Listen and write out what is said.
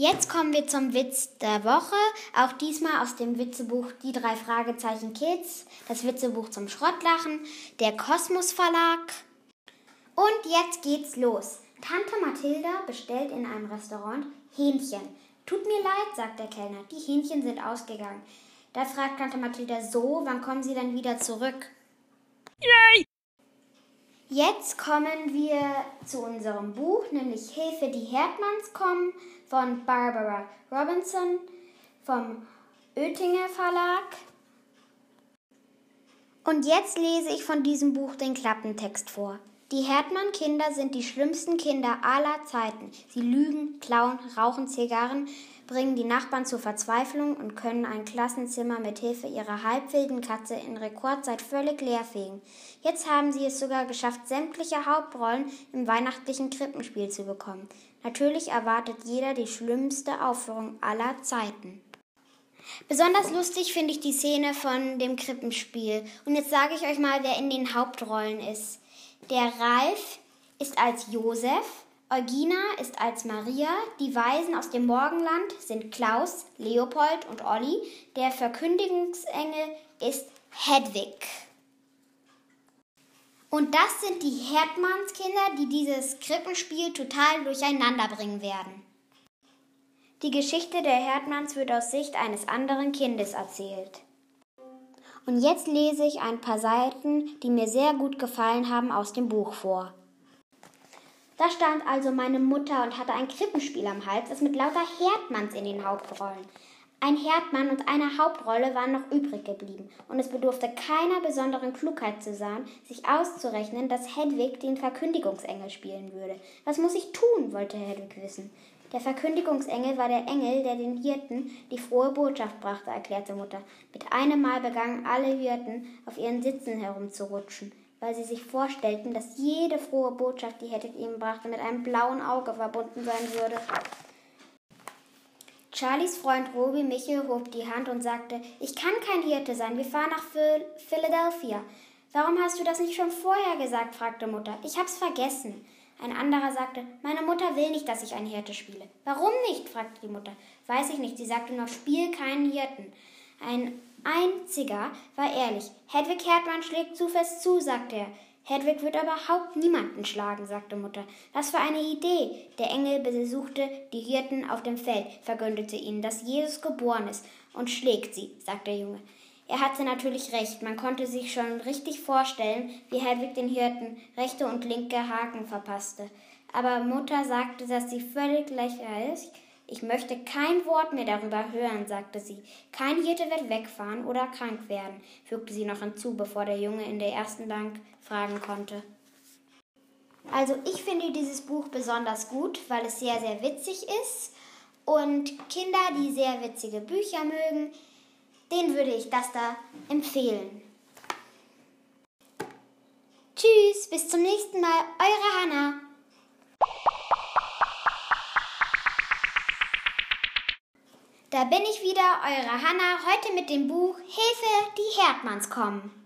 Jetzt kommen wir zum Witz der Woche. Auch diesmal aus dem Witzebuch Die drei Fragezeichen Kids, das Witzebuch zum Schrottlachen, der Kosmos Verlag. Und jetzt geht's los. Tante Mathilda bestellt in einem Restaurant Hähnchen. Tut mir leid, sagt der Kellner, die Hähnchen sind ausgegangen. Da fragt Tante Mathilda so, wann kommen sie dann wieder zurück? Yay! Jetzt kommen wir zu unserem Buch, nämlich Hilfe, die Herdmanns kommen von Barbara Robinson vom Oettinger Verlag. Und jetzt lese ich von diesem Buch den Klappentext vor. Die Herdmann-Kinder sind die schlimmsten Kinder aller Zeiten. Sie lügen, klauen, rauchen Zigarren, bringen die Nachbarn zur Verzweiflung und können ein Klassenzimmer mit Hilfe ihrer halbwilden Katze in Rekordzeit völlig leerfegen. Jetzt haben sie es sogar geschafft, sämtliche Hauptrollen im weihnachtlichen Krippenspiel zu bekommen. Natürlich erwartet jeder die schlimmste Aufführung aller Zeiten. Besonders lustig finde ich die Szene von dem Krippenspiel. Und jetzt sage ich euch mal, wer in den Hauptrollen ist. Der Ralf ist als Josef, Eugina ist als Maria, die Weisen aus dem Morgenland sind Klaus, Leopold und Olli, der Verkündigungsengel ist Hedwig. Und das sind die Herdmannskinder, die dieses Krippenspiel total durcheinander bringen werden. Die Geschichte der Herdmanns wird aus Sicht eines anderen Kindes erzählt. Und jetzt lese ich ein paar Seiten, die mir sehr gut gefallen haben, aus dem Buch vor. Da stand also meine Mutter und hatte ein Krippenspiel am Hals, das mit lauter Herdmanns in den Hauptrollen. Ein Herdmann und eine Hauptrolle waren noch übrig geblieben, und es bedurfte keiner besonderen Klugheit zu sein, sich auszurechnen, dass Hedwig den Verkündigungsengel spielen würde. Was muss ich tun? wollte Hedwig wissen. Der Verkündigungsengel war der Engel, der den Hirten die frohe Botschaft brachte, erklärte Mutter. Mit einem Mal begannen alle Hirten auf ihren Sitzen herumzurutschen, weil sie sich vorstellten, dass jede frohe Botschaft, die Hedwig ihnen brachte, mit einem blauen Auge verbunden sein würde. Charlies Freund Roby Michel hob die Hand und sagte, ich kann kein Hirte sein, wir fahren nach Philadelphia. Warum hast du das nicht schon vorher gesagt? fragte Mutter. Ich hab's vergessen. Ein anderer sagte, meine Mutter will nicht, dass ich ein Hirte spiele. Warum nicht? fragte die Mutter. Weiß ich nicht. Sie sagte nur, spiel keinen Hirten. Ein einziger war ehrlich. Hedwig Herdmann schlägt zu fest zu, sagte er. Hedwig wird überhaupt niemanden schlagen, sagte Mutter. Was für eine Idee! Der Engel besuchte die Hirten auf dem Feld, verkündete ihnen, dass Jesus geboren ist und schlägt sie, sagte der Junge. Er hatte natürlich recht, man konnte sich schon richtig vorstellen, wie Hedwig den Hirten rechte und linke Haken verpasste. Aber Mutter sagte, dass sie völlig lächerlich ich möchte kein Wort mehr darüber hören, sagte sie. Kein Hirte wird wegfahren oder krank werden, fügte sie noch hinzu, bevor der Junge in der ersten Bank fragen konnte. Also ich finde dieses Buch besonders gut, weil es sehr, sehr witzig ist. Und Kinder, die sehr witzige Bücher mögen, den würde ich das da empfehlen. Tschüss, bis zum nächsten Mal, eure Hanna. Da bin ich wieder, eure Hanna, heute mit dem Buch Hilfe, die Herdmanns kommen.